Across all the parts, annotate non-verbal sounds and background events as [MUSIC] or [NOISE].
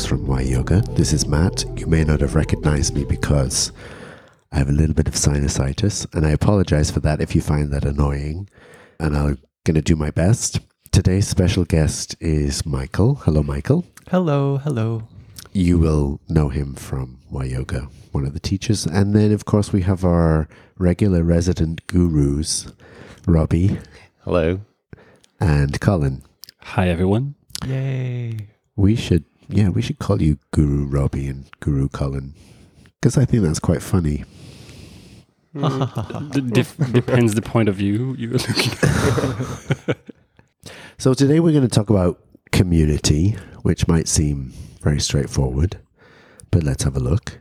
folks from Y Yoga. This is Matt. You may not have recognized me because I have a little bit of sinusitis, and I apologize for that if you find that annoying. And I'm going to do my best. Today's special guest is Michael. Hello, Michael. Hello, hello. You will know him from Y Yoga, one of the teachers. And then, of course, we have our regular resident gurus, Robbie Hello. and Colin. Hi, everyone. Yay. We should, yeah, we should call you Guru Robbie and Guru Colin because I think that's quite funny. [LAUGHS] D- depends the point of view you're looking at. [LAUGHS] So today we're going to talk about community, which might seem very straightforward, but let's have a look.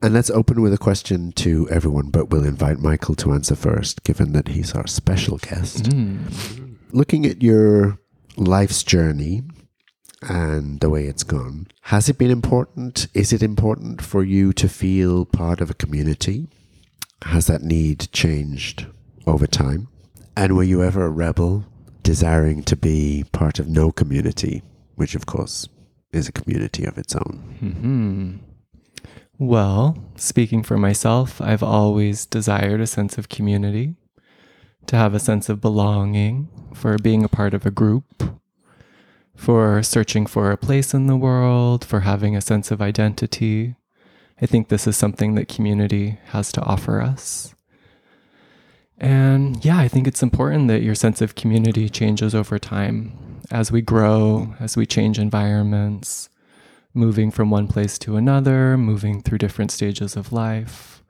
And let's open with a question to everyone, but we'll invite Michael to answer first, given that he's our special guest. Mm. Looking at your life's journey and the way it's gone, has it been important? Is it important for you to feel part of a community? Has that need changed over time? And were you ever a rebel, desiring to be part of no community, which of course is a community of its own? hmm Well, speaking for myself, I've always desired a sense of community, to have a sense of belonging, for being a part of a group, for searching for a place in the world, for having a sense of identity. I think this is something that community has to offer us. And yeah, I think it's important that your sense of community changes over time as we grow, as we change environments, moving from one place to another, moving through different stages of life,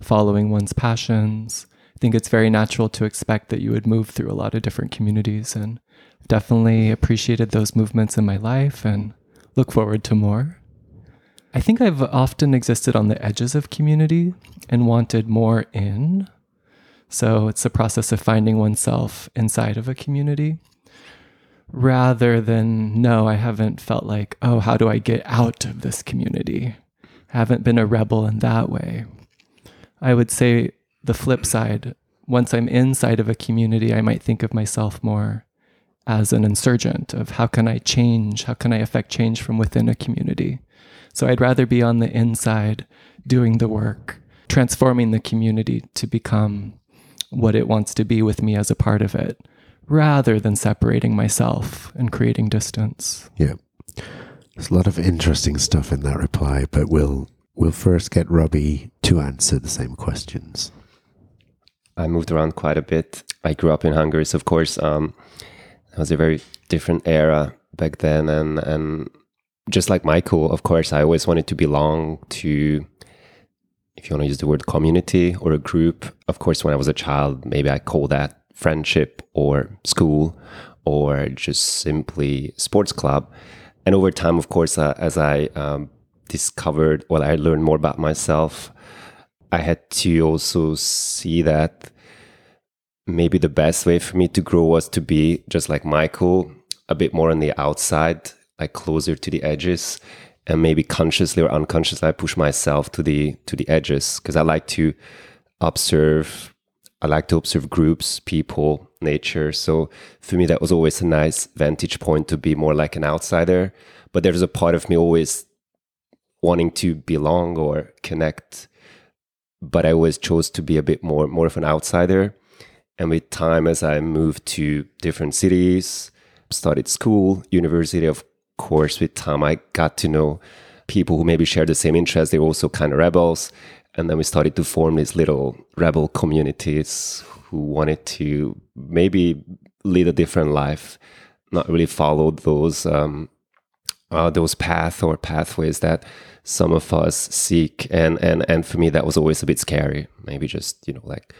following one's passions. I think it's very natural to expect that you would move through a lot of different communities and definitely appreciated those movements in my life and look forward to more. I think I've often existed on the edges of community and wanted more in. So it's a process of finding oneself inside of a community rather than, no, I haven't felt like, oh, how do I get out of this community? I haven't been a rebel in that way. I would say the flip side, once I'm inside of a community, I might think of myself more as an insurgent of how can I change? How can I affect change from within a community? So I'd rather be on the inside doing the work, transforming the community to become what it wants to be with me as a part of it, rather than separating myself and creating distance. Yeah. There's a lot of interesting stuff in that reply, but we'll we'll first get Robbie to answer the same questions. I moved around quite a bit. I grew up in Hungary, so of course, um, it was a very different era back then. And, and just like Michael, of course, I always wanted to belong to, if you want to use the word community or a group. Of course, when I was a child, maybe I call that friendship or school or just simply sports club. And over time, of course, uh, as I um, discovered, well, I learned more about myself. I had to also see that maybe the best way for me to grow was to be just like Michael, a bit more on the outside, like closer to the edges, and maybe consciously or unconsciously I push myself to the to the edges because I like to observe. I like to observe groups, people, nature. So for me, that was always a nice vantage point to be more like an outsider. But there's a part of me always wanting to belong or connect but I always chose to be a bit more more of an outsider. And with time, as I moved to different cities, started school, university, of course, with time I got to know people who maybe share the same interests. They were also kind of rebels. And then we started to form these little rebel communities who wanted to maybe lead a different life, not really follow those um, uh, those paths or pathways that some of us seek and and and for me that was always a bit scary maybe just you know like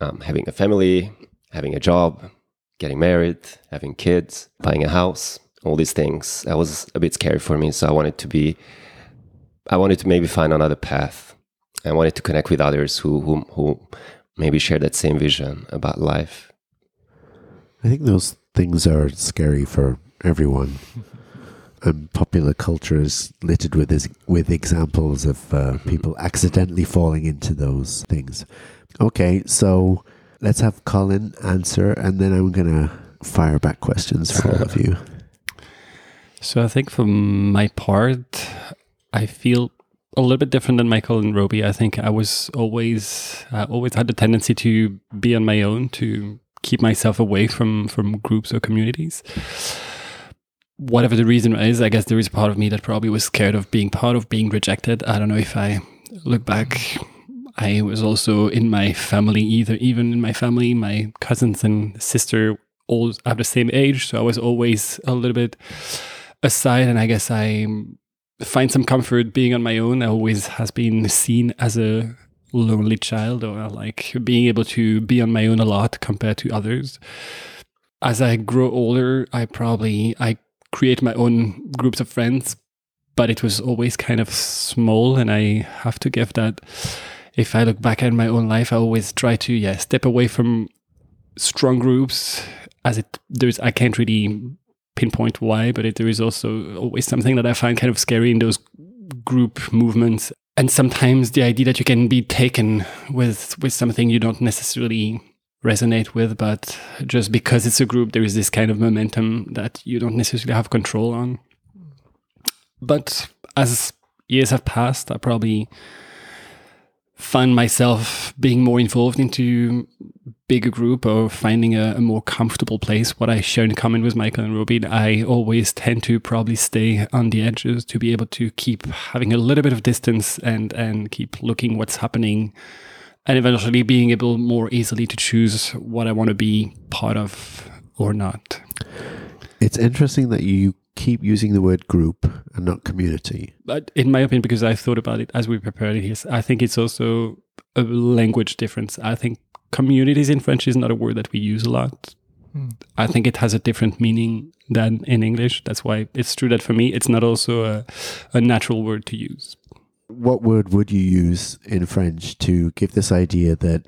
um, having a family having a job getting married having kids buying a house all these things. That was a bit scary for me. So i wanted to be i wanted to maybe find another path. I wanted to connect with others who who, who maybe share that same vision about life. I think those things are scary for everyone. [LAUGHS] And popular culture is littered with this, with examples of uh, people accidentally falling into those things. Okay, so let's have Colin answer, and then I'm gonna fire back questions for all of you. [LAUGHS] So I think for my part, I feel a little bit different than Michael and Robbie. I think I was always I always had the tendency to be on my own, to keep myself away from from groups or communities. Whatever the reason is, I guess there is a part of me that probably was scared of being part of being rejected. I don't know if I look back. I was also in my family, either even in my family, my cousins and sister all have the same age, so I was always a little bit aside, and I guess I find some comfort being on my own. I always has been seen as a lonely child, or like being able to be on my own a lot compared to others. As I grow older, I probably I create my own groups of friends, but it was always kind of small, and I have to give that. If I look back at my own life, I always try to yeah step away from strong groups as it there's I can't really pinpoint why, but it, there is also always something that I find kind of scary in those group movements. And sometimes the idea that you can be taken with with something you don't necessarily resonate with, but just because it's a group, there is this kind of momentum that you don't necessarily have control on. But as years have passed, I probably find myself being more involved into bigger group or finding a, a, more comfortable place. What i share in common with michael and robin i always tend to probably stay on the edges to be able to keep having a little bit of distance and and keep looking what's happening and eventually being able more easily to choose what i want to be part of or not. It's interesting that you keep using the word group and not community? But in my opinion, because I thought about it as we prepared it, I think it's also a language difference. I think communities in French is not a word that we use a lot. Hmm. I think it has a different meaning than in English. That's why it's true that for me, it's not also a, a natural word to use. What word would you use in French to give this idea that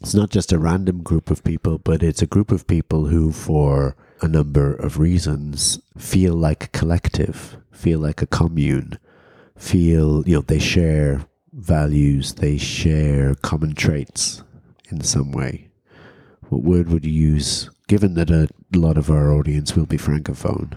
it's not just a random group of people, but it's a group of people who, for a number of reasons, feel like a collective, feel like a commune, feel, you know, they share values, they share common traits in some way. What word would you use, given that a lot of our audience will be francophone?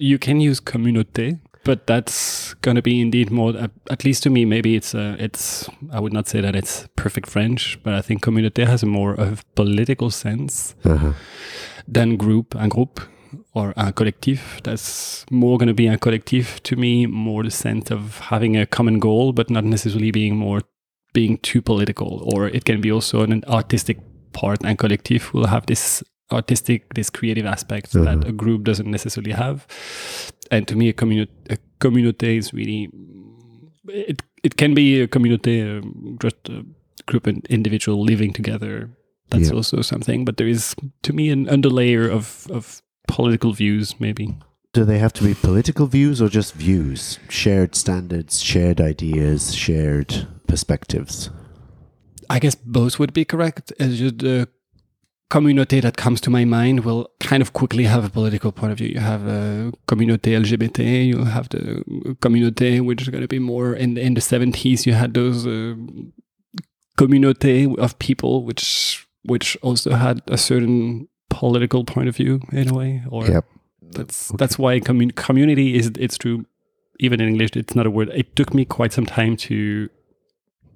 You can use communauté, but that's going to be indeed more at least to me maybe it's uh, it's i would not say that it's perfect french but i think communauté has a more of political sense. Uh-huh than group, un group or a collective. That's more going to be a collective to me, more the sense of having a common goal, but not necessarily being more being too political. Or it can be also an artistic part. And collective will have this artistic, this creative aspect mm-hmm. that a group doesn't necessarily have. And to me, a, community, a community is really it. It can be a community, uh, just a group and individual living together that's yeah. also something. But there is, to me, an underlayer of of political views, maybe. Do they have to be political views or just views? Shared standards, shared ideas, shared perspectives? I guess both would be correct. As the community that comes to my mind will kind of quickly have a political point of view. You have a community LGBT, you have the community which is going to be more in in the 70s. You had those uh, community of people which which also had a certain political point of view in a way. Or yep. that's okay. that's why commun- community is it's true. Even in English, it's not a word. It took me quite some time to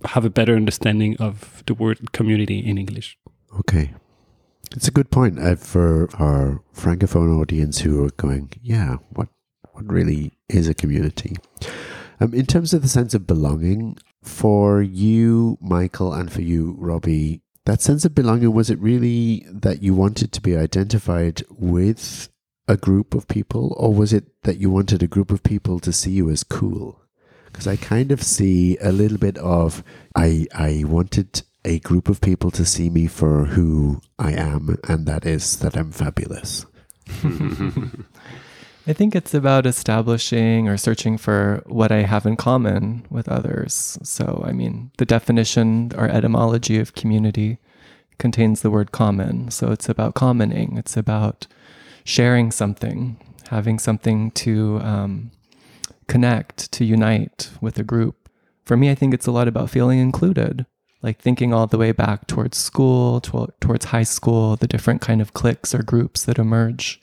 have a better understanding of the word community in English. Okay. It's a good point uh, for our francophone audience who are going, yeah, what what really is a community? Um, in terms of the sense of belonging, for you, Michael, and for you, Robbie, that sense of belonging was it really that you wanted to be identified with a group of people or was it that you wanted a group of people to see you as cool? Because i kind of see a little bit of i i wanted a group of people to see me for who i am and that is that i'm fabulous [LAUGHS] I think it's about establishing or searching for what I have in common with others. So, I mean, the definition or etymology of community contains the word common. So, it's about commoning, it's about sharing something, having something to um, connect, to unite with a group. For me, I think it's a lot about feeling included like thinking all the way back towards school, to, towards high school, the different kind of cliques or groups that emerge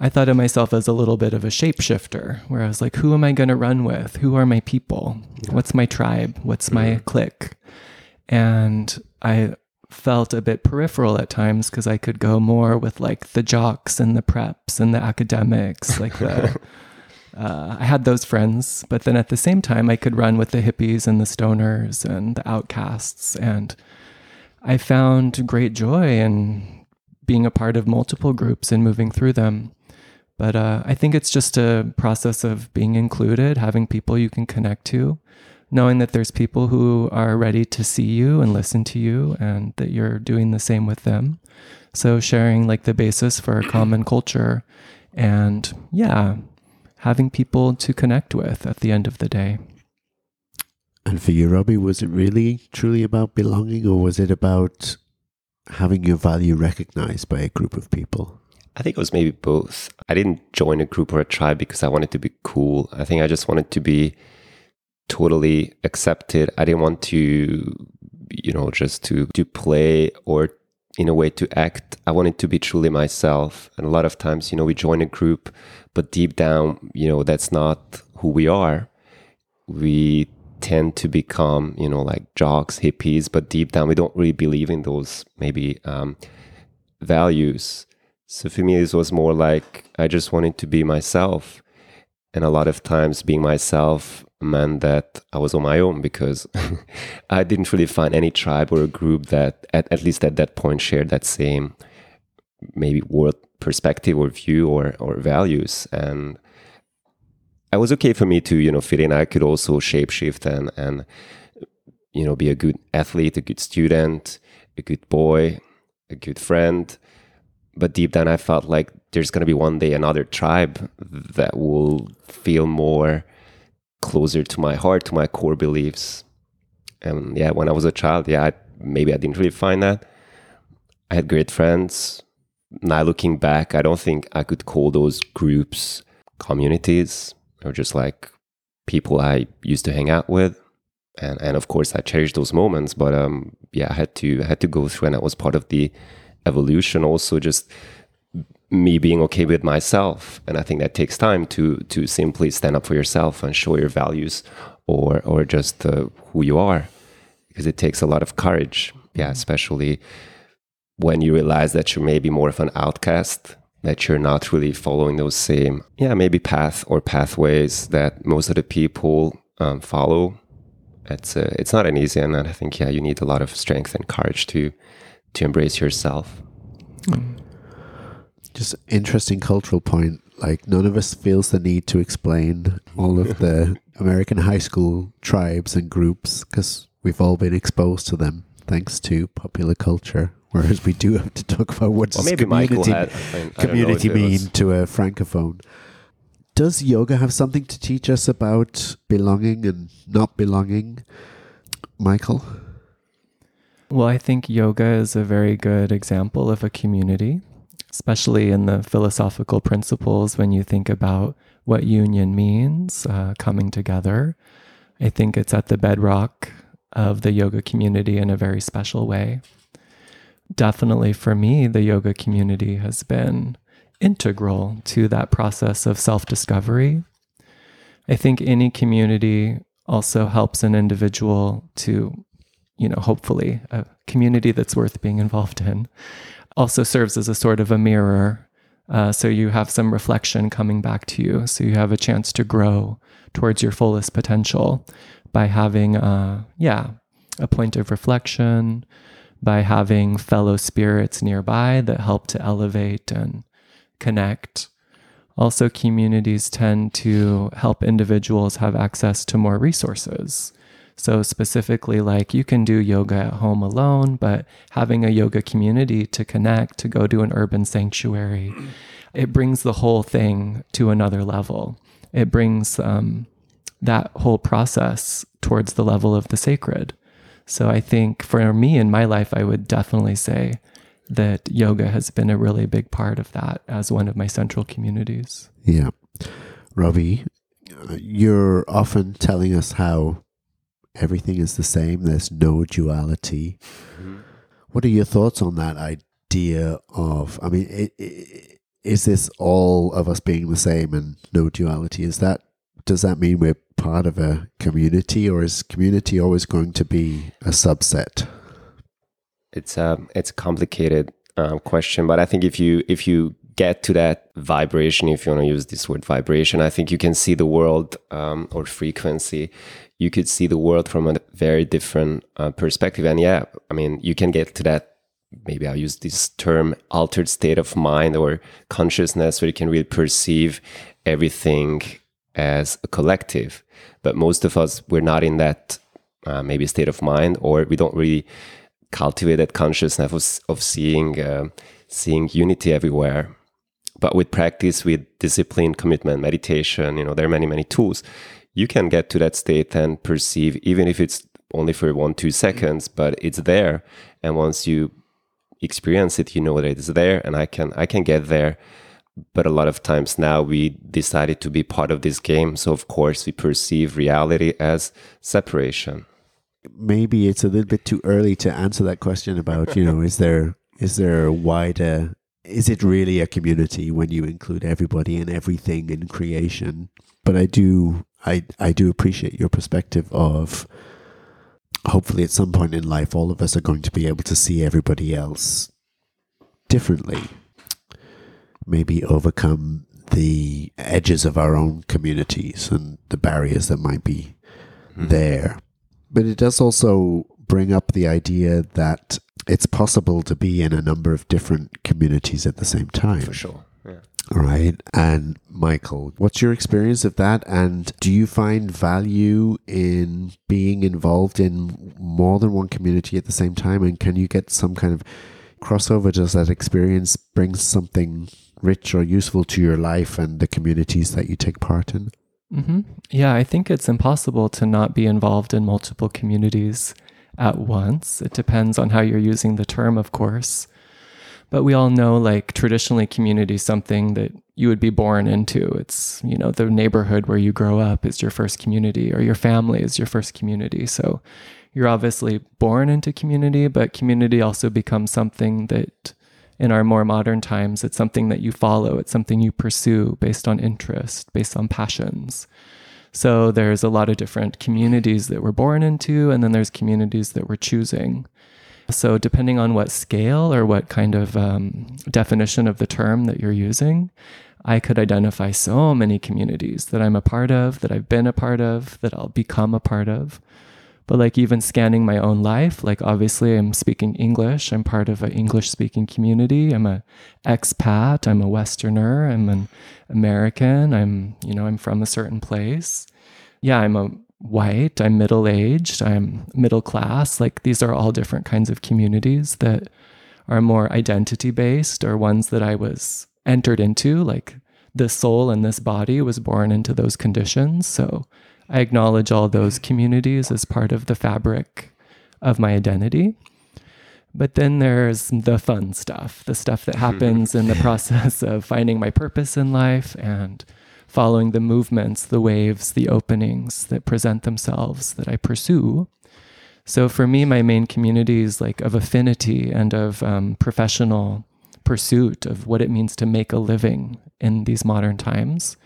I thought of myself as a little bit of a shapeshifter, where I was like, who am I going to run with? Who are my people? What's my tribe? What's my clique? And I felt a bit peripheral at times because I could go more with like the jocks and the preps and the academics, [LAUGHS] like the. Uh, I had those friends, but then at the same time, I could run with the hippies and the stoners and the outcasts. And I found great joy in being a part of multiple groups and moving through them. But uh, I think it's just a process of being included, having people you can connect to, knowing that there's people who are ready to see you and listen to you, and that you're doing the same with them. So, sharing like the basis for a common culture. And yeah, having people to connect with at the end of the day. And for you, Robbie, was it really truly about belonging, or was it about having your value recognized by a group of people? I think it was maybe both. I didn't join a group or a tribe because I wanted to be cool. I think I just wanted to be totally accepted. I didn't want to, you know, just to to play or in a way to act. I wanted to be truly myself. And a lot of times, you know, we join a group but deep down, you know, that's not who we are. We tend to become, you know, like jocks, hippies, but deep down, we don't really believe in those maybe um, values. So for me, this was more like I just wanted to be myself. And a lot of times, being myself meant that I was on my own because [LAUGHS] I didn't really find any tribe or a group that, at, at least at that point, shared that same maybe world perspective or view or or values. And it was okay for me to you know fit in. I could also shapeshift and and you know be a good athlete a good student a good boy a good friend but deep down i felt like there's going to be one day another tribe that will feel more closer to my heart to my core beliefs. And yeah when i was a child yeah I, maybe i didn't really find that. I had great friends. Now looking back, I don't think I could call those groups communities. Or just like people I used to hang out with. And and of course I cherish those moments, but um yeah, I had to I had to go through and that was part of the evolution also just me being okay with myself. And I think that takes time to to simply stand up for yourself and show your values or or just uh, who you are because it takes a lot of courage. Yeah, especially when you realize that you're maybe more of an outcast, that you're not really following those same, yeah, maybe path or pathways that most of the people um, follow. It's uh, it's not an easy, and I think yeah, you need a lot of strength and courage to to embrace yourself. Mm. Just interesting cultural point. Like none of us feels the need to explain all of the [LAUGHS] American high school tribes and groups because we've all been exposed to them thanks to popular culture whereas we do have to talk about what does maybe community, had, I mean, community mean to a francophone. Does yoga have something to teach us about belonging and not belonging, Michael? Well, I think yoga is a very good example of a community, especially in the philosophical principles when you think about what union means, uh, coming together. I think it's at the bedrock of the yoga community in a very special way definitely for me, the yoga community has been integral to that process of self discovery. I think any community also helps an individual to, you know, hopefully a community that's worth being involved in also serves as a sort of a mirror. Uh, so you have some reflection coming back to you. So you have a chance to grow towards your fullest potential by having, uh, yeah, a point of reflection, by having fellow spirits nearby that help to elevate and connect. Also, communities tend to help individuals have access to more resources. So, specifically, like you can do yoga at home alone, but having a yoga community to connect, to go to an urban sanctuary, it brings the whole thing to another level. It brings um, that whole process towards the level of the sacred. So I think for me in my life, I would definitely say that yoga has been a really big part of that as one of my central communities. Yeah. Robbie, you're often telling us how everything is the same, there's no duality. Mm-hmm. What are your thoughts on that idea of, I mean, it, it, is this all of us being the same and no duality? Is that does that mean we're part of a community, or is community always going to be a subset? It's a it's a complicated um, question, but I think if you if you get to that vibration, if you want to use this word vibration, I think you can see the world um, or frequency. You could see the world from a very different uh, perspective, and yeah, I mean, you can get to that. Maybe I'll use this term altered state of mind or consciousness where you can really perceive everything as a collective. But most of us, we're not in that uh, maybe state of mind, or we don't really cultivate that consciousness of, of seeing uh, seeing unity everywhere. But with practice, with discipline, commitment, meditation, you know, there are many, many tools. You can get to that state and perceive, even if it's only for one, two seconds, but it's there. And once you experience it, you know that it's there and I can I can get there. But a lot of times now we decided to be part of this game. So of course we perceive reality as separation. Maybe it's a little bit too early to answer that question about you know is there is there a wider is it really a community when you include everybody and everything in creation but i do i i do appreciate your perspective of hopefully at some point in life all of us are going to be able to see everybody else differently maybe overcome the edges of our own communities and the barriers that might be mm-hmm. there. But it does also bring up the idea that it's possible to be in a number of different communities at the same time. For sure. Yeah. All right. And Michael, what's your experience of that? And do you find value in being involved in more than one community at the same time? And can you get some kind of crossover? Does that experience bring something rich or useful to your life and the communities that you take part in? Mm-hmm. Yeah, I think it's impossible to not be involved in multiple communities at once. It depends on how you're using the term, of course. But we all know, like, traditionally, community is something that you would be born into. It's, you know, the neighborhood where you grow up is your first community, or your family is your first community. So you're obviously born into community, but community also becomes something that in our more modern times, it's something that you follow, it's something you pursue based on interest, based on passions. So there's a lot of different communities that we're born into, and then there's communities that we're choosing. So, depending on what scale or what kind of um, definition of the term that you're using, I could identify so many communities that I'm a part of, that I've been a part of, that I'll become a part of. But like even scanning my own life like obviously i'm speaking english i'm part of an english speaking community i'm a expat i'm a westerner i'm an american i'm you know i'm from a certain place. Yeah i'm a white i'm middle aged i'm middle class like these are all different kinds of communities that are more identity based or ones that i was entered into like this soul and this body was born into those conditions so I acknowledge all those communities as part of the fabric of my identity. But then there's the fun stuff, the stuff that hmm. happens in the process of finding my purpose in life and following the movements, the waves, the openings that present themselves that I pursue. So for me, my main communities like of affinity and of um, professional pursuit of what it means to make a living in these modern times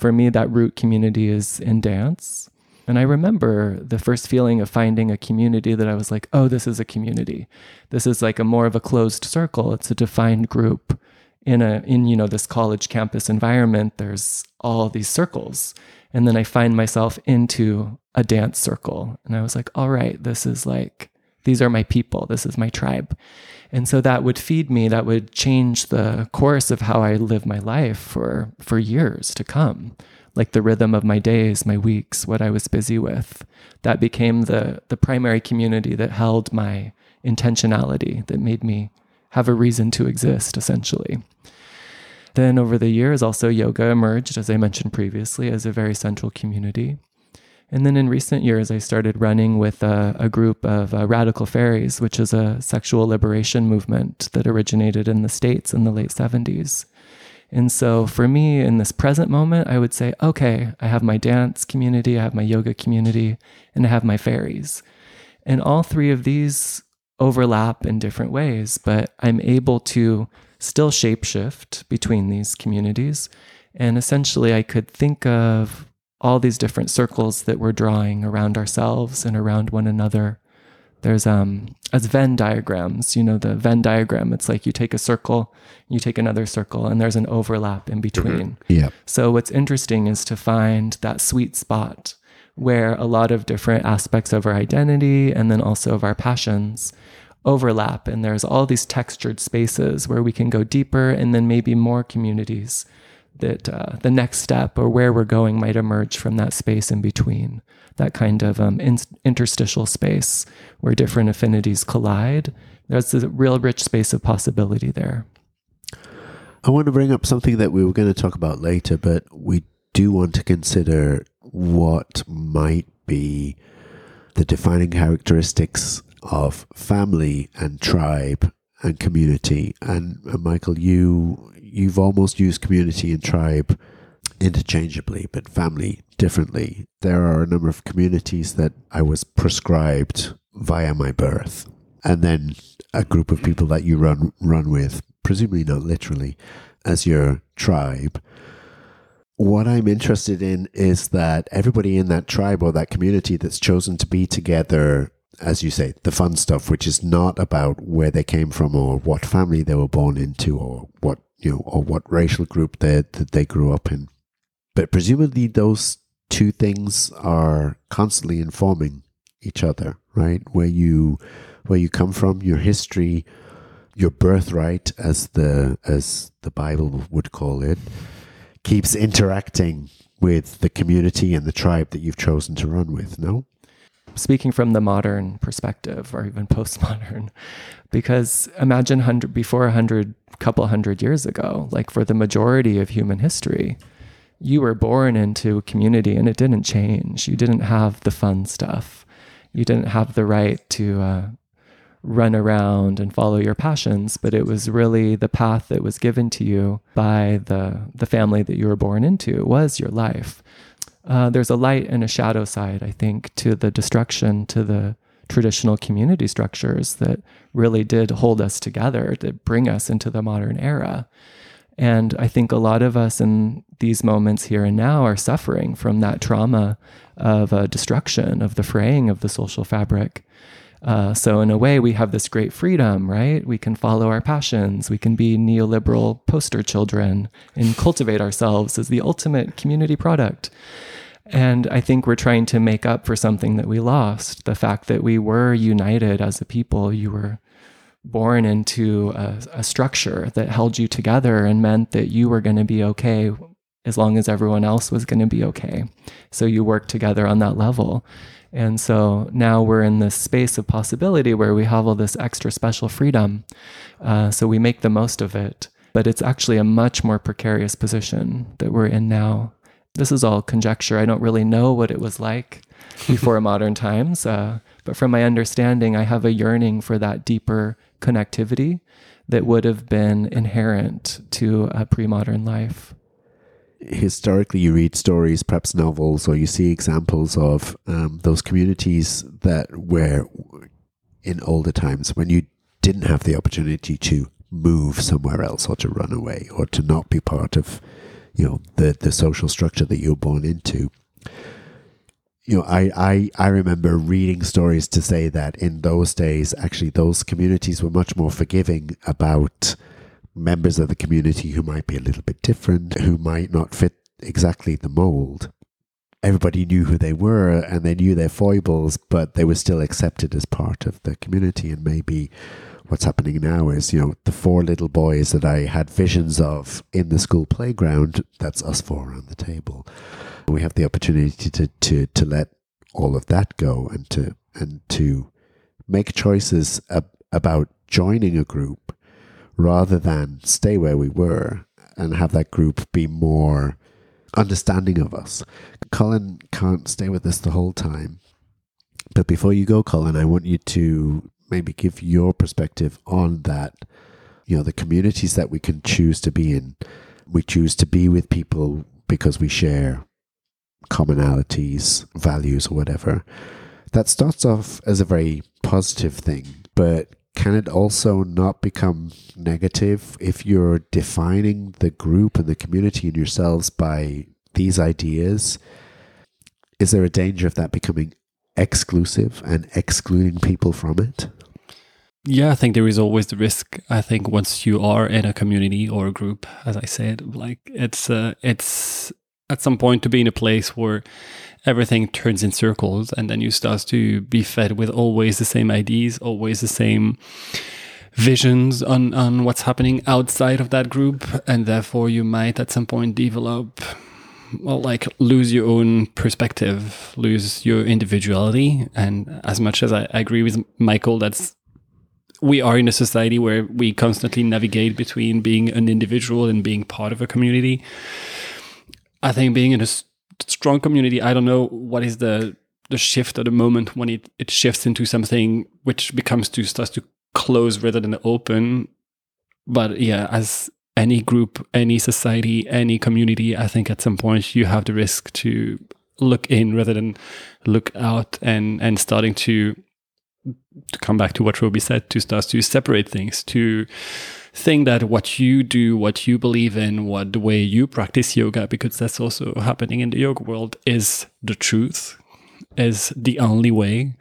for me, that root community is in dance. And I remember the first feeling of finding a community that I was like, oh, this is a community. This is like a more of a closed circle. It's a defined group in a in you know this college campus environment. There's all these circles. And then I find myself into a dance circle. And I was like, all right, this is like these are my people. This is my tribe. And so that would feed me, that would change the course of how I live my life for, for years to come. Like the rhythm of my days, my weeks, what I was busy with. That became the, the primary community that held my intentionality, that made me have a reason to exist, essentially. Then over the years, also yoga emerged, as I mentioned previously, as a very central community. And then in recent years, I started running with a, a group of uh, Radical Faeries, which is a sexual liberation movement that originated in the States in the late 70s. And so for me, in this present moment, I would say, okay, I have my dance community, I have my yoga community, and I have my fairies. And all three of these overlap in different ways, but I'm able to still shapeshift between these communities. And essentially, I could think of all these different circles that we're drawing around ourselves and around one another. There's um as Venn diagrams, you know, the Venn diagram, it's like you take a circle, you take another circle, and there's an overlap in between. Yeah. So what's interesting is to find that sweet spot where a lot of different aspects of our identity and then also of our passions overlap. And there's all these textured spaces where we can go deeper and then maybe more communities that uh, the next step or where we're going might emerge from that space in between that kind of um, in- interstitial space where different affinities collide. There's a real rich space of possibility there. I want to bring up something that we were going to talk about later, but we do want to consider what might be the defining characteristics of family and tribe and community. And uh, Michael, you you've almost used community and tribe interchangeably, but family differently. There are a number of communities that I was prescribed via my birth, and then a group of people that you run run with, presumably not literally, as your tribe. What I'm interested in is that everybody in that tribe or that community that's chosen to be together, as you say, the fun stuff, which is not about where they came from or what family they were born into or what you know or what racial group that that they grew up in. But presumably those two things are constantly informing each other, right? Where you where you come from, your history, your birthright, as the as the Bible would call it, keeps interacting with the community and the tribe that you've chosen to run with. No, speaking from the modern perspective or even [LAUGHS] postmodern because imagine 100 before a hundred couple hundred years ago like for the majority of human history you were born into a community and it didn't change you didn't have the fun stuff you didn't have the right to uh, run around and follow your passions but it was really the path that was given to you by the the family that you were born into was your life uh, there's a light and a shadow side, I think, to the destruction to the traditional community structures that really did hold us together that bring us into the modern era. And I think a lot of us in these moments here and now are suffering from that trauma of uh, destruction, of the fraying of the social fabric. Uh, so, in a way, we have this great freedom, right? We can follow our passions. We can be neoliberal poster children and cultivate ourselves as the ultimate community product. And I think we're trying to make up for something that we lost the fact that we were united as a people. You were born into a, a structure that held you together and meant that you were going to be okay as long as everyone else was going to be okay. So you work together on that level. And so now we're in this space of possibility where we have all this extra special freedom. Uh, so we make the most of it. But it's actually a much more precarious position that we're in now. This is all conjecture. I don't really know what it was like [LAUGHS] before modern times. Uh, but from my understanding, I have a yearning for that deeper connectivity that would have been inherent to a pre modern life historically you read stories, perhaps novels, or you see examples of um, those communities that were in older times when you didn't have the opportunity to move somewhere else or to run away or to not be part of you know the the social structure that you're born into. You know I, I i remember reading stories to say that in those days actually those communities were much more forgiving about members of the community who might be a little bit different, who might not fit exactly the mold. Everybody knew who they were and they knew their foibles, but they were still accepted as part of the community. And maybe what's happening now is, you know, the four little boys that I had visions of in the school playground, that's us four around the table. We have the opportunity to, to, to let all of that go and to, and to make choices ab- about joining a group rather than stay where we were and have that group be more understanding of us. Colin can't stay with us the whole time. But before you go, Colin, I want you to maybe give your perspective on that. You know, the communities that we can choose to be in. We choose to be with people because we share commonalities, values, or whatever. That starts off as a very positive thing, but can it also not become negative if you're defining the group and the community and yourselves by these ideas? Is there a danger of that becoming exclusive and excluding people from it? Yeah, I think there is always the risk. I think once you are in a community or a group, as I said, like it's uh, it's at some point to be in a place where everything turns in circles and then you start to be fed with always the same ideas, always the same visions on, on what's happening outside of that group. And therefore you might at some point develop well, like lose your own perspective, lose your individuality. And as much as I, I agree with Michael, that's we are in a society where we constantly navigate between being an individual and being part of a community. I think being in a strong community, I don't know what is the the shift at the moment when it, it shifts into something which becomes to starts to close rather than open. But yeah, as any group, any society, any community, I think at some point you have the risk to look in rather than look out and and starting to to come back to what Robbie said, to start to separate things, to think that what you do, what you believe in, what the way you practice yoga, because that's also happening in the yoga world, is the truth, is the only way.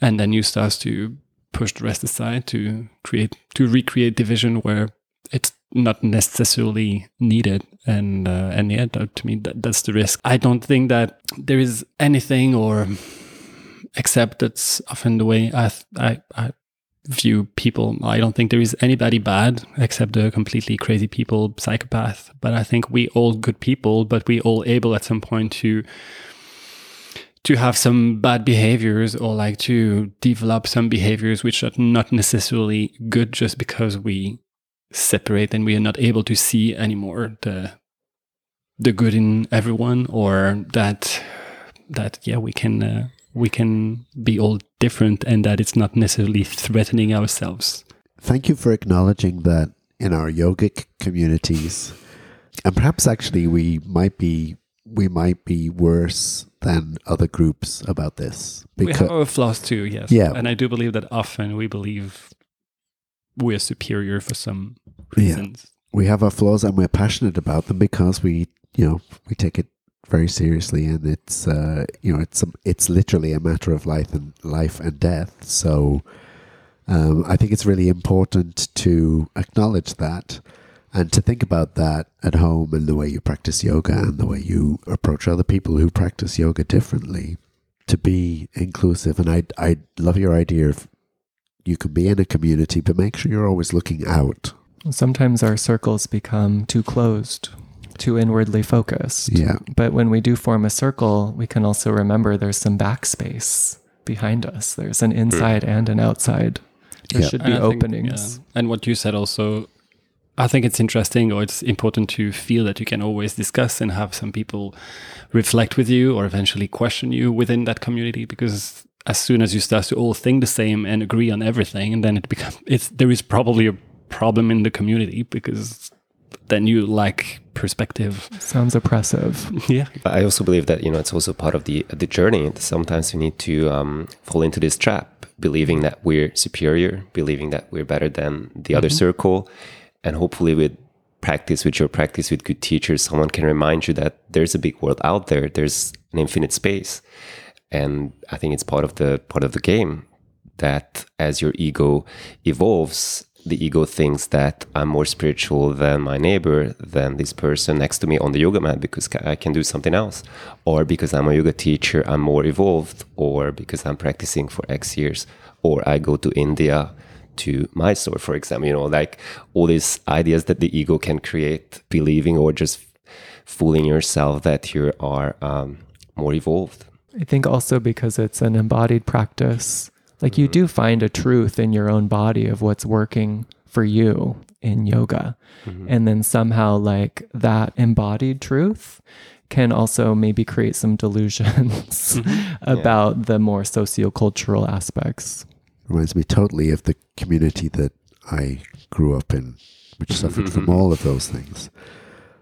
And then you start to push the rest aside to create, to recreate division where it's not necessarily needed and uh, and yeah to me that, that's the risk i don't think that there is anything or except that's often the way I, I, I view people. I don't think there is anybody bad except the completely crazy people, psychopath. But I think we all good people, but we all able at some point to to have some bad behaviors or like to develop some behaviors which are not necessarily good just because we separate and we are not able to see anymore the the good in everyone or that that yeah we can uh, we can be all different and that it's not necessarily threatening ourselves. Thank you for acknowledging that in our yogic communities, and perhaps actually we might be we might be worse than other groups about this. Because, we have our flaws too, yes. Yeah. And I do believe that often we believe we're superior for some reasons. Yeah. We have our flaws and we're passionate about them because we, you know, we take it very seriously, and it's uh, you know it's it's literally a matter of life and life and death. So um, I think it's really important to acknowledge that and to think about that at home and the way you practice yoga and the way you approach other people who practice yoga differently. To be inclusive, and I I love your idea of you can be in a community, but make sure you're always looking out. Sometimes our circles become too closed too inwardly focused. Yeah. But when we do form a circle, we can also remember there's some backspace behind us. There's an inside mm. and an outside. There yeah. should be openings. Think, yeah. And what you said also, I think it's interesting or it's important to feel that you can always discuss and have some people reflect with you or eventually question you within that community because as soon as you start to all think the same and agree on everything and then it becomes it's there is probably a problem in the community because then you lack perspective. Sounds oppressive. [LAUGHS] yeah. I also believe that you know it's also part of the the journey. Sometimes we need to um, fall into this trap, believing that we're superior, believing that we're better than the mm-hmm. other circle, and hopefully with practice, with your practice, with good teachers, someone can remind you that there's a big world out there. There's an infinite space, and I think it's part of the part of the game that as your ego evolves the ego thinks that I'm more spiritual than my neighbor, than this person next to me on the yoga mat because I can do something else, or because I'm a yoga teacher, I'm more evolved, or because I'm practicing for X years, or I go to India to Mysore, for example. You know, like all these ideas that the ego can create, believing or just fooling yourself that you are um, more evolved. I think also because it's an embodied practice like you do find a truth in your own body of what's working for you in yoga. Mm-hmm. And then somehow, like that embodied truth can also maybe create some delusions mm-hmm. [LAUGHS] about yeah. the more sociocultural aspects. Reminds me totally of the community that I grew up in, which suffered from all of those things.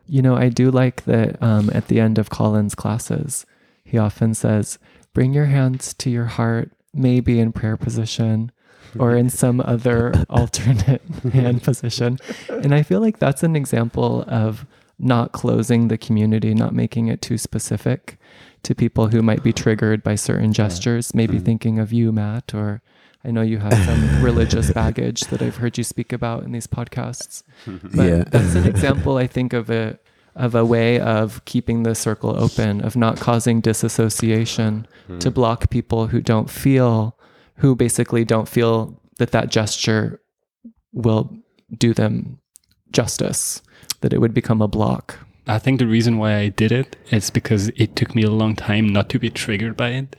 You know, I do like that um, at the end of Colin's classes, he often says, Bring your hands to your heart maybe in prayer position. or in some other [LAUGHS] alternate [LAUGHS] hand position. And I feel like that's an example of not closing the community, not making it too specific to people who might be triggered by certain gestures, maybe Mm. thinking of you, Matt, or I know you have some [LAUGHS] religious baggage that I've heard you speak about in these podcasts. But Yeah. that's an example, I think, of a of a way of keeping the circle open, of not causing disassociation Mm. to block people who don't feel, who basically don't feel that that gesture will do them justice, that it would become a block. I think the reason why I did it is because it took me a long time not to be triggered by it.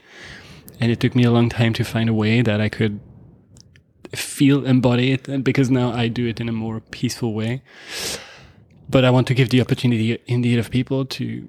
And it took me a long time to find a way that I could feel embody it and because now I do it in a more peaceful way. But I want to give the opportunity indeed of people to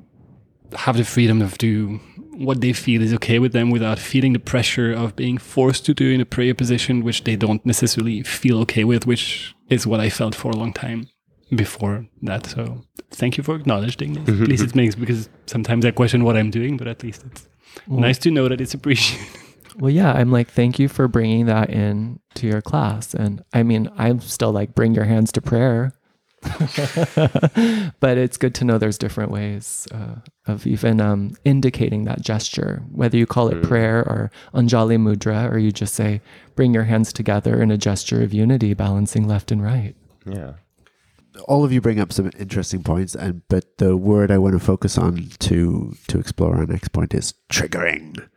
have the freedom of do what they feel is okay with them without feeling the pressure of being forced to do in a prayer position which they don't necessarily feel okay with, which is what I felt for a long time before that. So thank you for acknowledging this. At least it mm-hmm. makes because sometimes I question what I'm doing, but at least it's Well, nice to know that it's appreciated. [LAUGHS] Well, yeah, I'm like, thank you for bringing that in to your class. And I mean, I'm still like, bring your hands to prayer. [LAUGHS] but it's good to know there's different ways uh, of even um, indicating that gesture, whether you call it Mm. prayer or Anjali Mudra, or you just say, bring your hands together in a gesture of unity, balancing left and right. Yeah. all of you bring up some interesting points, and but the word I want to focus on to to explore our next point is triggering.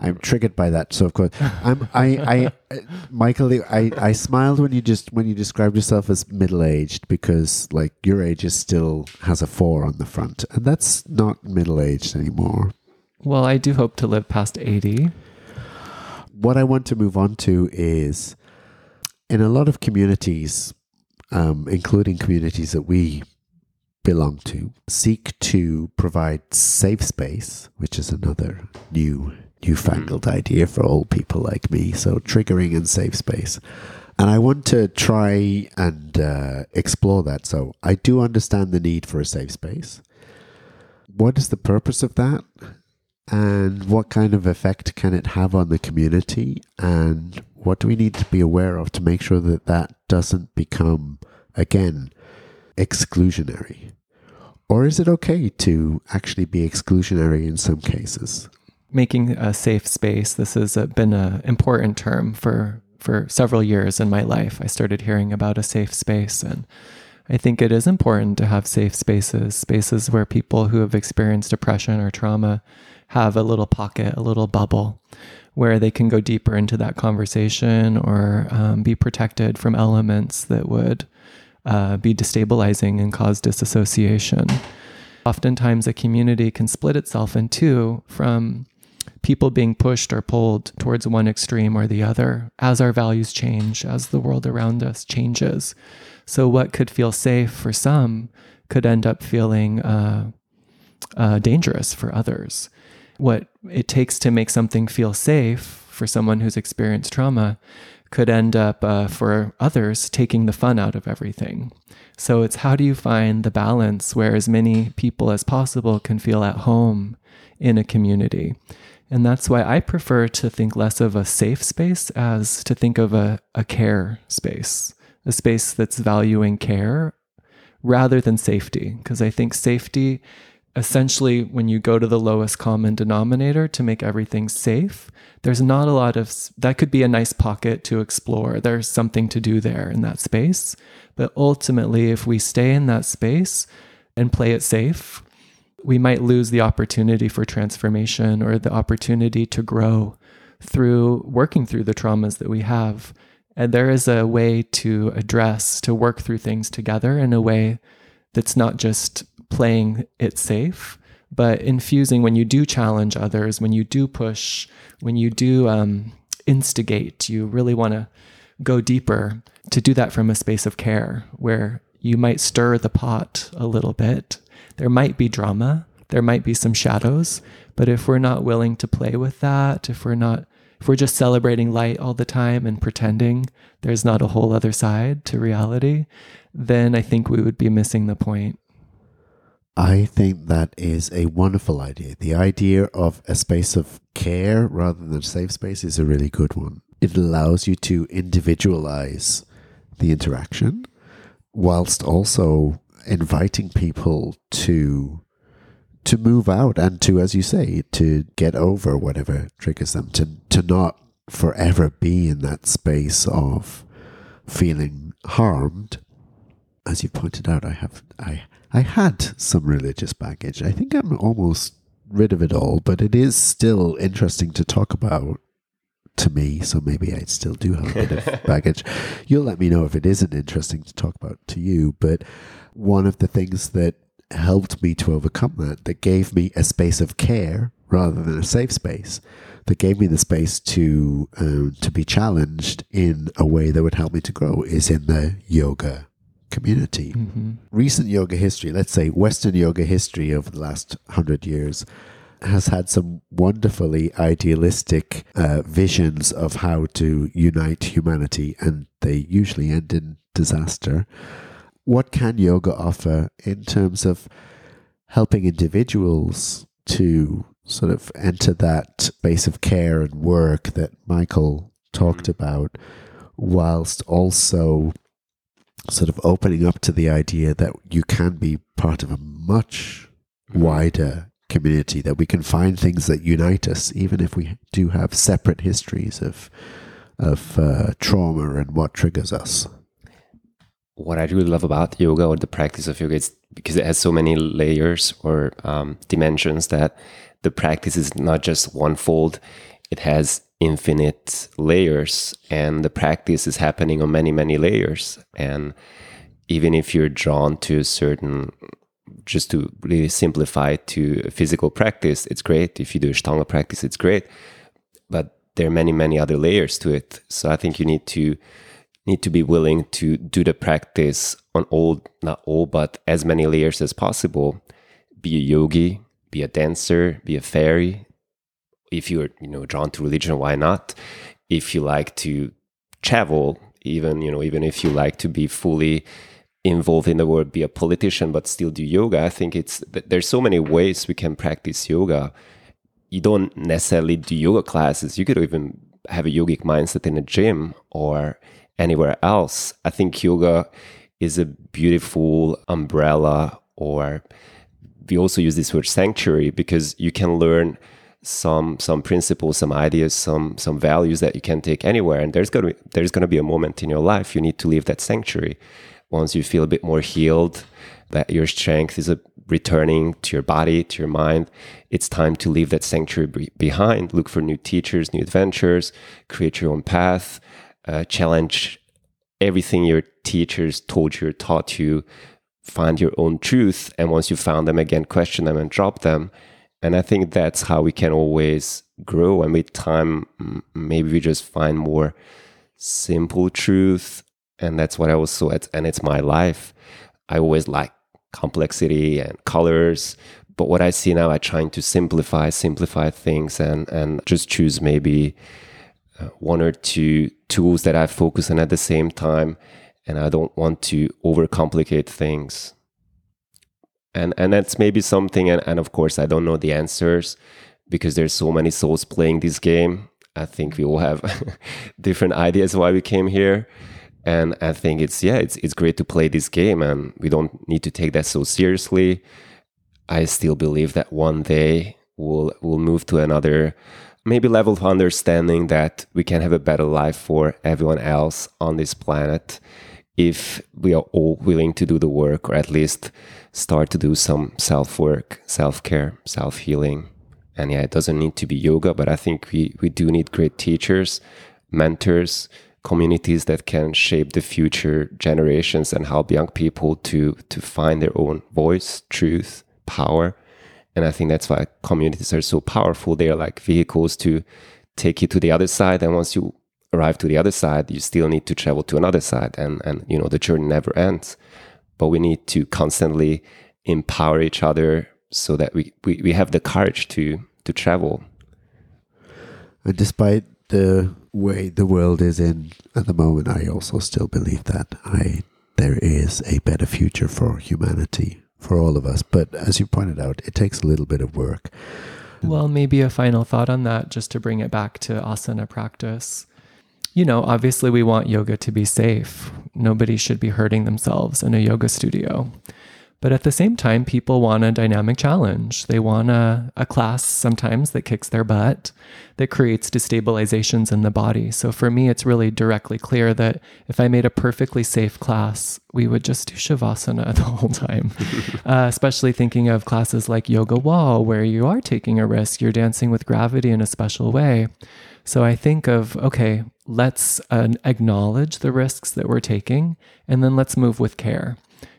I'm triggered by that, so of course I'm. I, I, Michael, I, I smiled when you just when you described yourself as middle aged because like your age is still has a four on the front, and that's not middle aged anymore. Well, I do hope to live past 80. what I want to move on to is in a lot of communities, um, including communities that we belong to, seek to provide safe space, which is another new newfangled idea for old people like me. So triggering and safe space. And I want to try and uh, explore that. So I do understand the need for a safe space. What is the purpose of that? and what kind of effect can it have on the community and what do we need to be aware of to make sure that that doesn't become again exclusionary or is it okay to actually be exclusionary in some cases making a safe space. This has uh, been an important term for for several years in my life. I started hearing about a safe space, and I think it is important to have safe spaces, spaces where people who have experienced depression or trauma have a little pocket, a little bubble, where they can go deeper into that conversation or um, be protected from elements that would uh, be destabilizing and cause disassociation. Oftentimes, a community can split itself in two from people being pushed or pulled towards one extreme or the other as our values change, as the world around us changes. So, what could feel safe for some could end up feeling uh, uh, dangerous for others. What it takes to make something feel safe for someone who's experienced trauma could end up uh, for others taking the fun out of everything. So, it's how do you find the balance where as many people as possible can feel at home in a community? And that's why I prefer to think less of a safe space as to think of a, a care space, a space that's valuing care rather than safety. Because I think safety, essentially, when you go to the lowest common denominator to make everything safe, there's not a lot of that could be a nice pocket to explore. There's something to do there in that space. But ultimately, if we stay in that space and play it safe, we might lose the opportunity for transformation or the opportunity to grow through working through the traumas that we have. And there is a way to address, to work through things together in a way that's not just playing it safe, but infusing when you do challenge others, when you do push, when you do um, instigate, you really want to go deeper to do that from a space of care where you might stir the pot a little bit. There might be drama, there might be some shadows, but if we're not willing to play with that, if we're not if we're just celebrating light all the time and pretending there's not a whole other side to reality, then I think we would be missing the point. I think that is a wonderful idea. The idea of a space of care rather than a safe space is a really good one. it allows you to individualize the interaction whilst also inviting people to to move out and to as you say to get over whatever triggers them to to not forever be in that space of feeling harmed as you pointed out i have i i had some religious baggage i think i'm almost rid of it all but it is still interesting to talk about to me, so maybe I still do have a bit of [LAUGHS] baggage. You'll let me know if it isn't interesting to talk about to you. But one of the things that helped me to overcome that, that gave me a space of care rather than a safe space, that gave me the space to um, to be challenged in a way that would help me to grow, is in the yoga community. Mm-hmm. Recent yoga history, let's say Western yoga history over the last hundred years, has had some wonderfully idealistic uh, visions of how to unite humanity, and they usually end in disaster. What can yoga offer in terms of helping individuals to sort of enter that space of care and work that Michael talked Mm-hmm. about, whilst also sort of opening up to the idea that you can be part of a much Mm-hmm. wider community, that we can find things that unite us, even if we do have separate histories of of uh, trauma and what triggers us. What I really love about yoga or the practice of yoga is because it has so many layers or um, dimensions that the practice is not just one fold, it has infinite layers, and the practice is happening on many, many layers. And even if you're drawn to a certain, just to really simplify to a physical practice, it's great. If you do a Ashtanga practice, it's great. But there are many, many other layers to it. So I think you need to need to be willing to do the practice on all not all but as many layers as possible. Be a yogi be a dancer be a fairy. If you're you know drawn to religion why not? If you like to travel even you know even if you like to be fully involved in the world be a politician but still do yoga i think it's there's so many ways we can practice yoga. You don't necessarily do yoga classes. You could even have a yogic mindset in a gym or anywhere else. I think yoga is a beautiful umbrella, or we also use this word sanctuary because you can learn some some principles, some ideas, some some values that you can take anywhere. And there's gonna there's gonna be a moment in your life you need to leave that sanctuary. Once you feel a bit more healed, that your strength is returning to your body, to your mind, it's time to leave that sanctuary be- behind. Look for new teachers, new adventures, create your own path uh, challenge everything your teachers told you taught you find your own truth and once you found them again question them and drop them. And i think that's how we can always grow. And with time maybe we just find more simple truth. And that's what i also it's, and it's my life. I always like complexity and colors. But what i see now i trying to simplify simplify things and and just choose maybe uh, one or two tools that I focus on at the same time, and I don't want to overcomplicate things. And and that's maybe something, and, and of course I don't know the answers because there's so many souls playing this game. I think we all have [LAUGHS] different ideas why we came here. And I think it's yeah, it's it's great to play this game and we don't need to take that so seriously. I still believe that one day we'll we'll move to another maybe level of understanding that we can have a better life for everyone else on this planet if we are all willing to do the work or at least start to do some self work, self care, self healing. And yeah, it doesn't need to be yoga, but I think we, we do need great teachers, mentors, communities that can shape the future generations and help young people to to find their own voice, truth, power and I think that's why communities are so powerful. They are like vehicles to take you to the other side. And once you arrive to the other side, you still need to travel to another side. And, and you know, the journey never ends. But we need to constantly empower each other so that we, we, we have the courage to, to travel. And despite the way the world is in at the moment, I also still believe that I there is a better future for humanity for all of us. But as you pointed out, it takes a little bit of work. Well, maybe a final thought on that, just to bring it back to asana practice. you know, obviously we want yoga to be safe. Nobody should be hurting themselves in a yoga studio. But at the same time, people want a dynamic challenge. They want a, a class sometimes that kicks their butt, that creates destabilizations in the body. So for me, it's really directly clear that if I made a perfectly safe class, we would just do Shavasana [LAUGHS] the whole time. [LAUGHS] uh, especially thinking of classes like Yoga Wall, where you are taking a risk, you're dancing with gravity in a special way. So I think of, okay, let's uh, acknowledge the risks that we're taking, and then let's move with care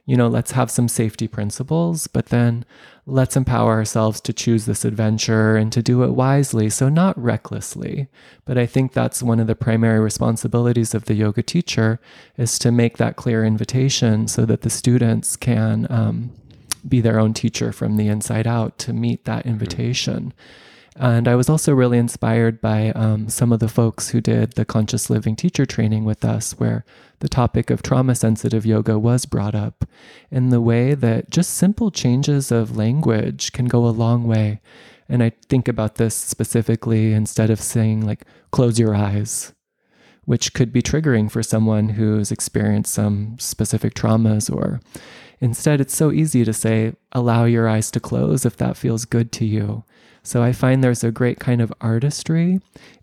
you know, let's have some safety principles, but then let's empower ourselves to choose this adventure and to do it wisely. So, not recklessly. But I think that's one of the primary responsibilities of the yoga teacher is to make that clear invitation so that the students can um, be their own teacher from the inside out to meet that invitation. And I was also really inspired by um, some of the folks who did the conscious living teacher training with us, where the topic of trauma sensitive yoga was brought up in the way that just simple changes of language can go a long way. And I think about this specifically instead of saying, like, close your eyes, which could be triggering for someone who's experienced some specific traumas, or instead, it's so easy to say, allow your eyes to close if that feels good to you. So I find there's a great kind of artistry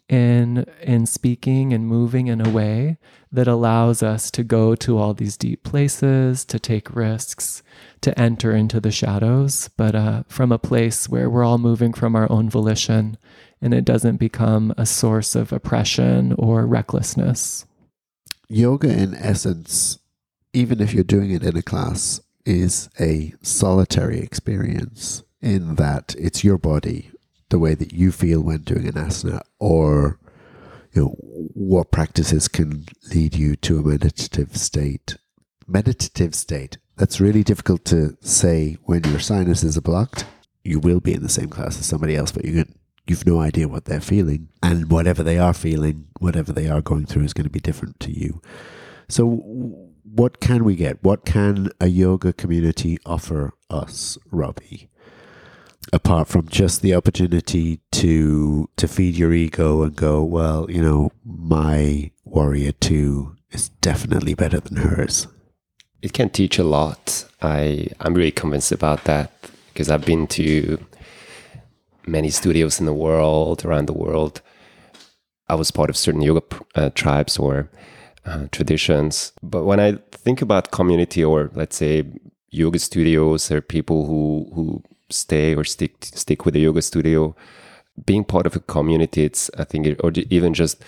in in speaking and moving in a way that allows us to go to all these deep places, to take risks, to enter into the shadows, but uh, from a place where we're all moving from our own volition and it doesn't become a source of oppression or recklessness. Yoga, in essence, even if you're doing it in a class, is a solitary experience in that it's your body the way that you feel when doing an asana or you know what practices can lead you to a meditative state? Meditative state. That's really difficult to say when your sinuses are blocked. You will be in the same class as somebody else but you can, you've no idea what they're feeling. And whatever they are feeling whatever they are going through is going to be different to you. So what can we get? What can a yoga community offer us robbie apart from just the opportunity to to feed your ego and go, well, you know, my warrior two is definitely better than hers. It can teach a lot. I I'm really convinced about that because I've been to many studios in the world, around the world. I was part of certain yoga uh, tribes or uh, traditions. But when I think about community or let's say yoga studios or people who who stay or stick stick with the yoga studio. Being part of a community it's i think or even just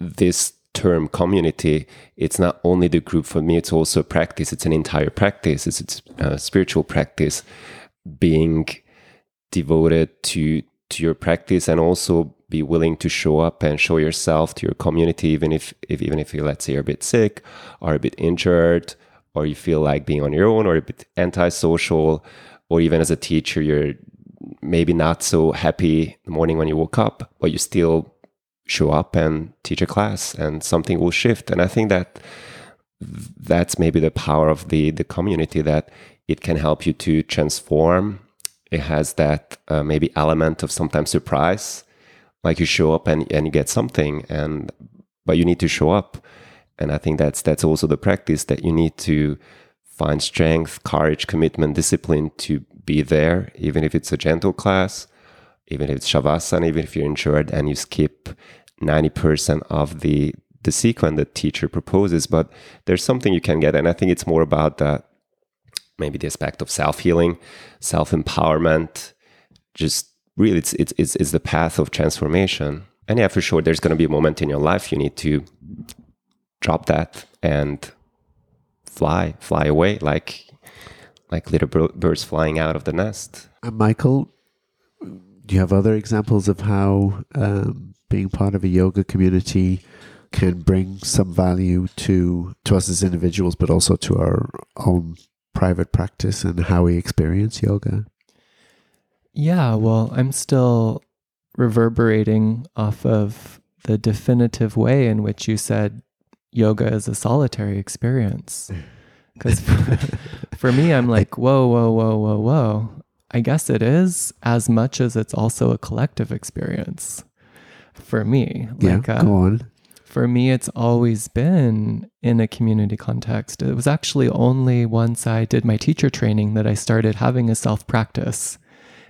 this term community it's not only the group for me it's also a practice. It's an entire practice. It's, it's a spiritual practice being devoted to to your practice and also be willing to show up and show yourself to your community even if, if even if you let's say you're a bit sick or a bit injured or you feel like being on your own or a bit antisocial or even as a teacher, you're maybe not so happy the morning when you woke up, but you still show up and teach a class and something will shift. And I think that that's maybe the power of the, the community that it can help you to transform. It has that uh, maybe element of sometimes surprise, like you show up and, and you get something and, but you need to show up. And I think that's, that's also the practice that you need to find strength, courage, commitment, discipline to be there, even if it's a gentle class, even if it's Shavasana, even if you're injured and you skip 90% of the the sequence that teacher proposes, but there's something you can get. And I think it's more about the maybe the aspect of self-healing, self-empowerment, just really it's it's it's, it's the path of transformation. And yeah, for sure, there's gonna be a moment in your life you need to drop that and fly, fly away like like little birds flying out of the nest. And Michael, do you have other examples of how um, being part of a yoga community can bring some value to to us as individuals, but also to our own private practice and how we experience yoga? Yeah, well, I'm still reverberating off of the definitive way in which you said yoga is a solitary experience. [LAUGHS] Because [LAUGHS] for me, I'm like, whoa, whoa, whoa, whoa, whoa. I guess it is as much as it's also a collective experience for me. Yeah, uh, go on. for me, it's always been in a community context. It was actually only once I did my teacher training that I started having a self practice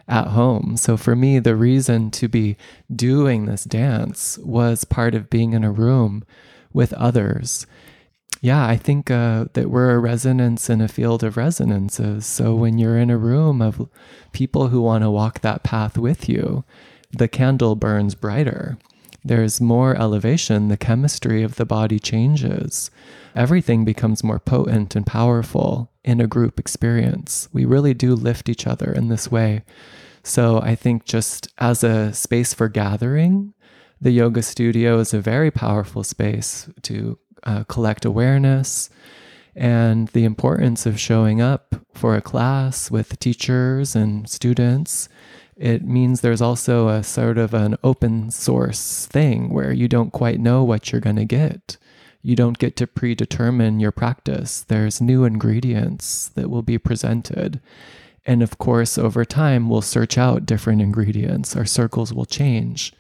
at home. So for me, the reason to be doing this dance was part of being in a room with others. Yeah, I think uh, that we're a resonance in a field of resonances. So when you're in a room of people who want to walk that path with you, the candle burns brighter. There's more elevation. The chemistry of the body changes. Everything becomes more potent and powerful in a group experience. We really do lift each other in this way. So I think just as a space for gathering, the yoga studio is a very powerful space to uh, collect awareness and the importance of showing up for a class with teachers and students. It means there's also a sort of an open source thing where you don't quite know what you're going to get. You don't get to predetermine your practice. There's new ingredients that will be presented. And of course, over time, we'll search out different ingredients. Our circles will change.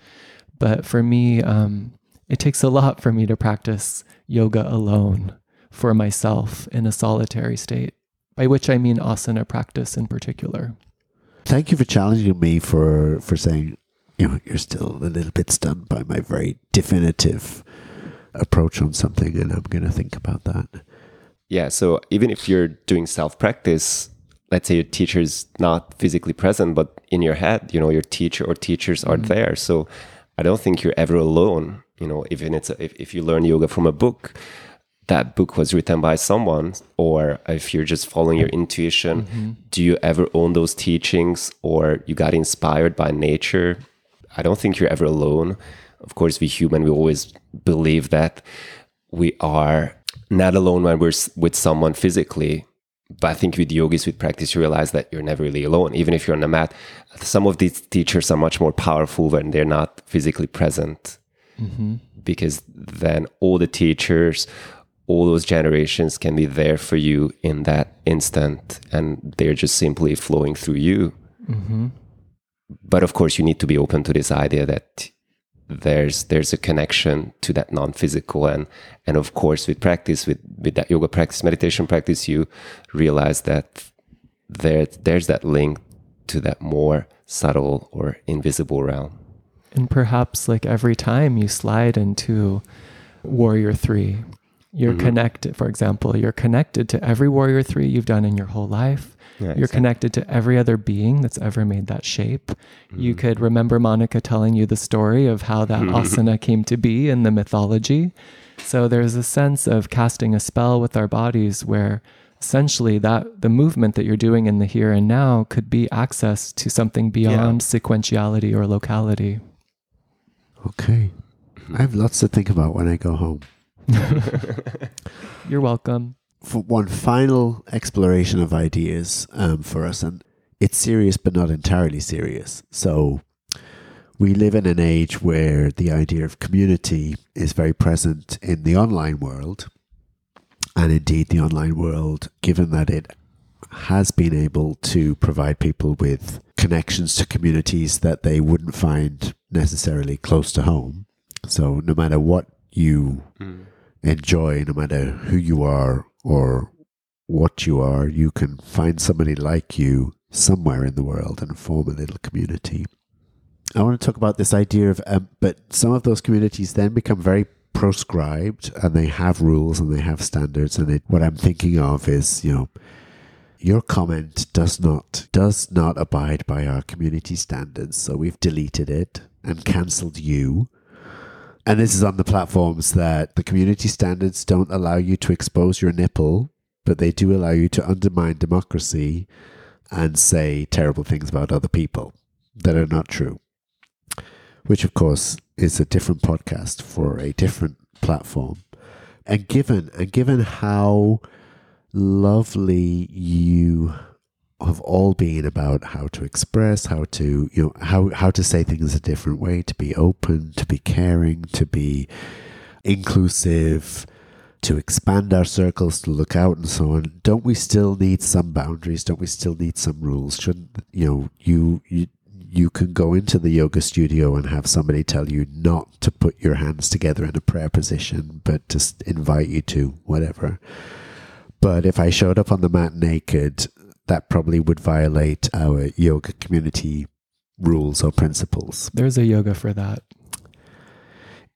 But for me, um, it takes a lot for me to practice yoga alone for myself in a solitary state, by which I mean asana practice in particular. Thank you for challenging me for for saying, you know, you're still a little bit stunned by my very definitive approach on something, and I'm going to think about that. Yeah. So even if you're doing self practice, let's say your teacher is not physically present, but in your head, you know, your teacher or teachers are mm-hmm. there. So I don't think you're ever alone. You know, even it's a, if, if you learn yoga from a book, that book was written by someone, or if you're just following your intuition, mm-hmm. do you ever own those teachings or you got inspired by nature? I don't think you're ever alone. Of course, we human, we always believe that we are not alone when we're with someone physically but I think with yogis, with practice, you realize that you're never really alone. Even if you're on the mat, some of these teachers are much more powerful when they're not physically present. Mm-hmm. Because then all the teachers, all those generations can be there for you in that instant, and they're just simply flowing through you. Mm-hmm. But of course, you need to be open to this idea that there's there's a connection to that non-physical and and of course with practice with with that yoga practice meditation practice you realize that there there's that link to that more subtle or invisible realm and perhaps like every time you slide into warrior 3 you're mm-hmm. connected for example you're connected to every warrior 3 you've done in your whole life yeah, You're exactly. connected to every other being that's ever made that shape. Mm-hmm. You could remember Monica telling you the story of how that [LAUGHS] asana came to be in the mythology. So there's a sense of casting a spell with our bodies where essentially that the movement that you're doing in the here and now could be access to something beyond yeah. sequentiality or locality. Okay. I have lots to think about when I go home. [LAUGHS] You're welcome for one final exploration of ideas um, for us, and it's serious but not entirely serious. So we live in an age where the idea of community is very present in the online world. And indeed, the online world, given that it has been able to provide people with connections to communities that they wouldn't find necessarily close to home. So, no matter what you mm. enjoy, no matter who you are or what you are, you can find somebody like you somewhere in the world and form a little community. I want to talk about this idea of, um, but some of those communities then become very proscribed and they have rules and they have standards. And it, what I'm thinking of is, you know, your comment does not does not abide by our community standards, so we've deleted it and cancelled you. And this is on the platforms that the community standards don't allow you to expose your nipple, but they do allow you to undermine democracy and say terrible things about other people that are not true. Which, of course, is a different podcast for a different platform. And given and given how lovely you have all been about how to express, how to you know how how to say things a different way, to be open, to be caring, to be inclusive, to expand our circles, to look out and so on. Don't we still need some boundaries? Don't we still need some rules? Shouldn't you know you you you can go into the yoga studio and have somebody tell you not to put your hands together in a prayer position, but just invite you to, whatever. But if I showed up on the mat naked, that probably would violate our yoga community rules or principles. There's a yoga for that.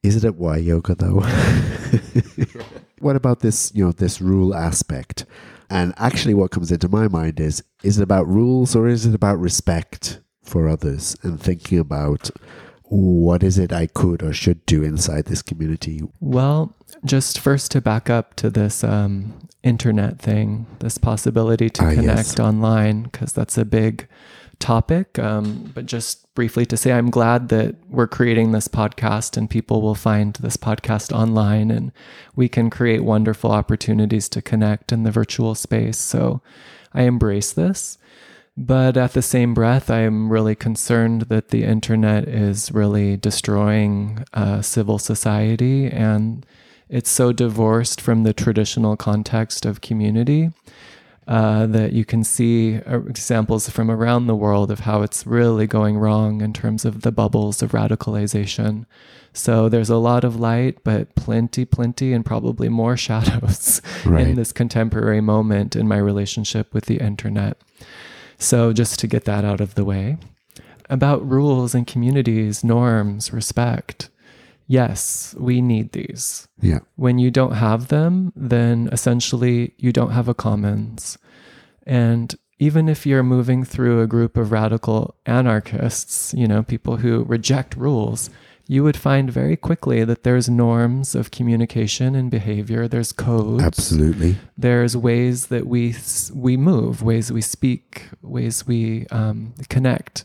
Is it at Y yoga though? [LAUGHS] what about this, you know, this rule aspect? And actually what comes into my mind is is it about rules or is it about respect for others and thinking about what is it I could or should do inside this community? Well, just first to back up to this um, internet thing, this possibility to Ah, connect yes. online, because that's a big topic. Um, but just briefly to say, I'm glad that we're creating this podcast and people will find this podcast online and we can create wonderful opportunities to connect in the virtual space. So I embrace this. But at the same breath, I'm really concerned that the internet is really destroying uh, civil society and it's so divorced from the traditional context of community uh, that you can see uh, examples from around the world of how it's really going wrong in terms of the bubbles of radicalization. So there's a lot of light, but plenty, plenty, and probably more [LAUGHS] shadows Right. in this contemporary moment in my relationship with the internet. So just to get that out of the way. About rules and communities, norms, respect. Yes, we need these Yeah. when you don't have them, then essentially you don't have a commons. And even if you're moving through a group of radical anarchists, you know, people who reject rules, you would find very quickly that there's norms of communication and behavior, there's codes, Absolutely. there's ways that we we move, ways we speak, ways we um, connect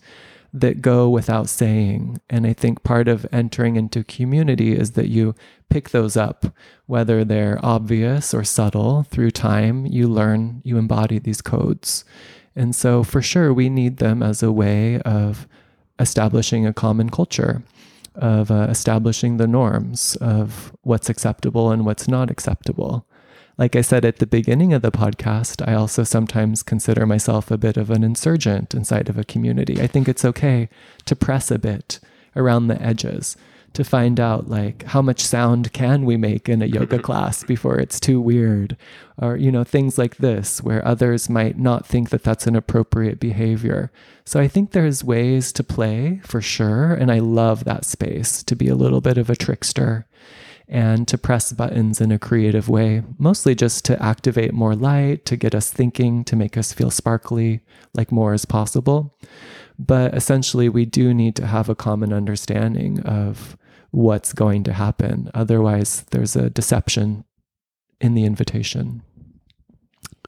that go without saying. And I think part of entering into community is that you pick those up, whether they're obvious or subtle. Through time, you learn, you embody these codes. And so, for sure, we need them as a way of establishing a common culture, of uh, establishing the norms of what's acceptable and what's not acceptable. Like I said at the beginning of the podcast, I also sometimes consider myself a bit of an insurgent inside of a community. I think it's okay to press a bit around the edges to find out like how much sound can we make in a yoga [LAUGHS] class before it's too weird? Or you know things like this where others might not think that that's an appropriate behavior. So i think there's ways to play for sure and i love that space to be a little bit of a trickster and to press buttons in a creative way, mostly just to activate more light, to get us thinking, to make us feel sparkly, like more is possible. But essentially, we do need to have a common understanding of what's going to happen. Otherwise, there's a deception in the invitation.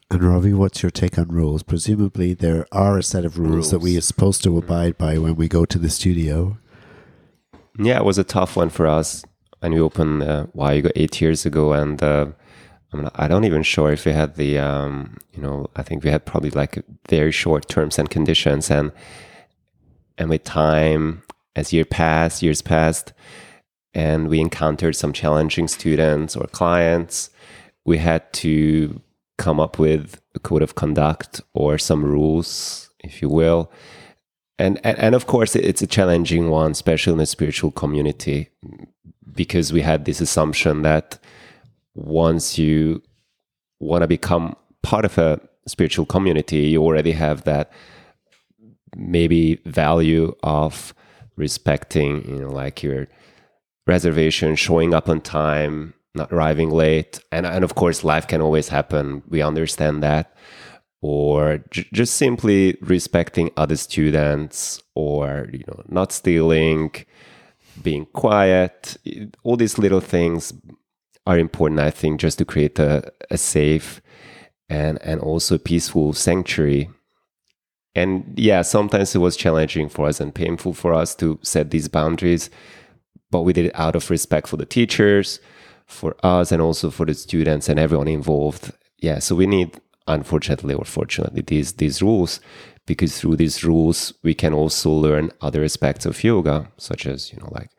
And Robbie, what's your take on rules? Presumably, there are a set of rules, that we are supposed to abide by when we go to the studio. Yeah, it was a tough one for us. And we opened uh, Waigo eight years ago, and uh, I'm not, I don't even sure if we had the, um, you know, I think we had probably like very short terms and conditions, and and with time, as year passed, years passed, and we encountered some challenging students or clients, we had to come up with a code of conduct or some rules, if you will, and and, and of course it's a challenging one especially in the spiritual community because we had this assumption that once you want to become part of a spiritual community you already have that maybe value of respecting you know like your reservation showing up on time not arriving late. And and of course life can always happen. We understand that or j- just simply respecting other students or you know not stealing being quiet. All these little things are important i think just to create a, a safe and and also peaceful sanctuary. And yeah sometimes it was challenging for us and painful for us to set these boundaries but we did it out of respect for the teachers for us and also for the students and everyone involved. Yeah so we need unfortunately or fortunately these these rules because through these rules we can also learn other aspects of yoga such as you know like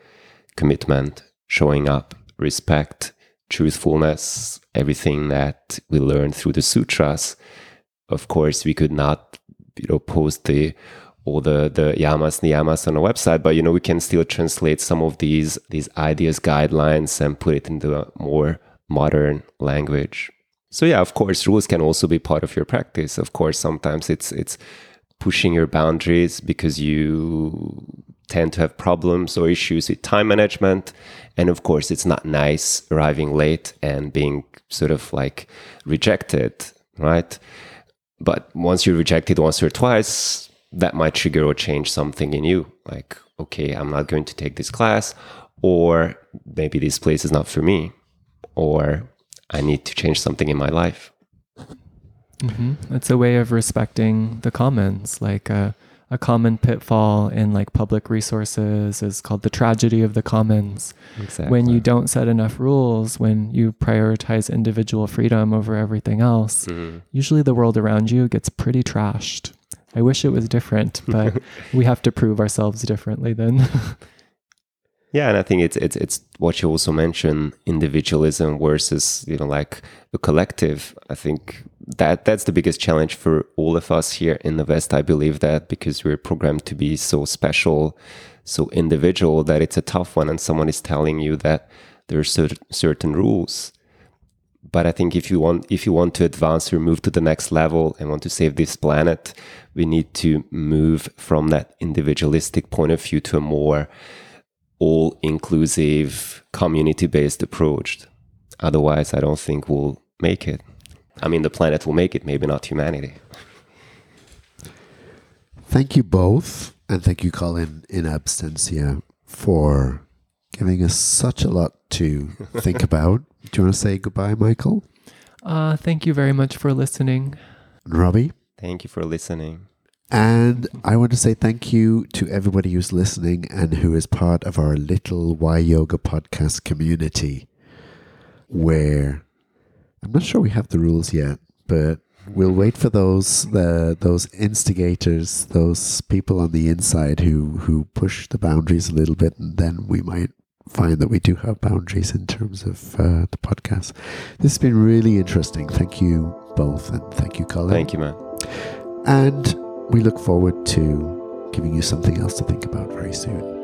commitment showing up respect truthfulness everything that we learn through the sutras of course we could not you know post the all the the yamas and niyamas on the website, but you know we can still translate some of these these ideas, guidelines, and put it into a more modern language. So yeah, of course, rules can also be part of your practice. Of course, sometimes it's it's pushing your boundaries because you tend to have problems or issues with time management. And of course, it's not nice arriving late and being sort of like rejected, right? But once you're rejected once or twice, that might trigger or change something in you. Like, okay, I'm not going to take this class, or maybe this place is not for me, or I need to change something in my life. Mm-hmm. It's a way of respecting the commons. Like a, a common pitfall in like public resources is called the tragedy of the commons. Exactly. When you don't set enough rules, when you prioritize individual freedom over everything else, Mhm. usually the world around you gets pretty trashed. I wish it was different, but [LAUGHS] we have to prove ourselves differently then. [LAUGHS] Yeah, and I think it's it's it's what you also mentioned individualism versus you know like a collective. I think that that's the biggest challenge for all of us here in the West. I believe that because we're programmed to be so special, so individual that it's a tough one, and someone is telling you that there are cer- certain rules. But I think if you want if you want to advance or move to the next level and want to save this planet, we need to move from that individualistic point of view to a more all inclusive, community based approach. Otherwise, I don't think we'll make it. I mean, the planet will make it, maybe not humanity. Thank you both, and thank you, Colin, in absentia, for giving us such a lot to [LAUGHS] think about. Do you want to say goodbye, Michael uh, thank you very much for listening. Robbie? Thank you for listening. And I want to say thank you to everybody who's listening and who is part of our little Why Yoga podcast community, where I'm not sure we have the rules yet, but we'll wait for those the those instigators, those people on the inside who who push the boundaries a little bit, and then we might find that we do have boundaries in terms of uh, the podcast. This has been really interesting. Thank you both, and thank you, Colin. Thank you, man. And we look forward to giving you something else to think about very soon.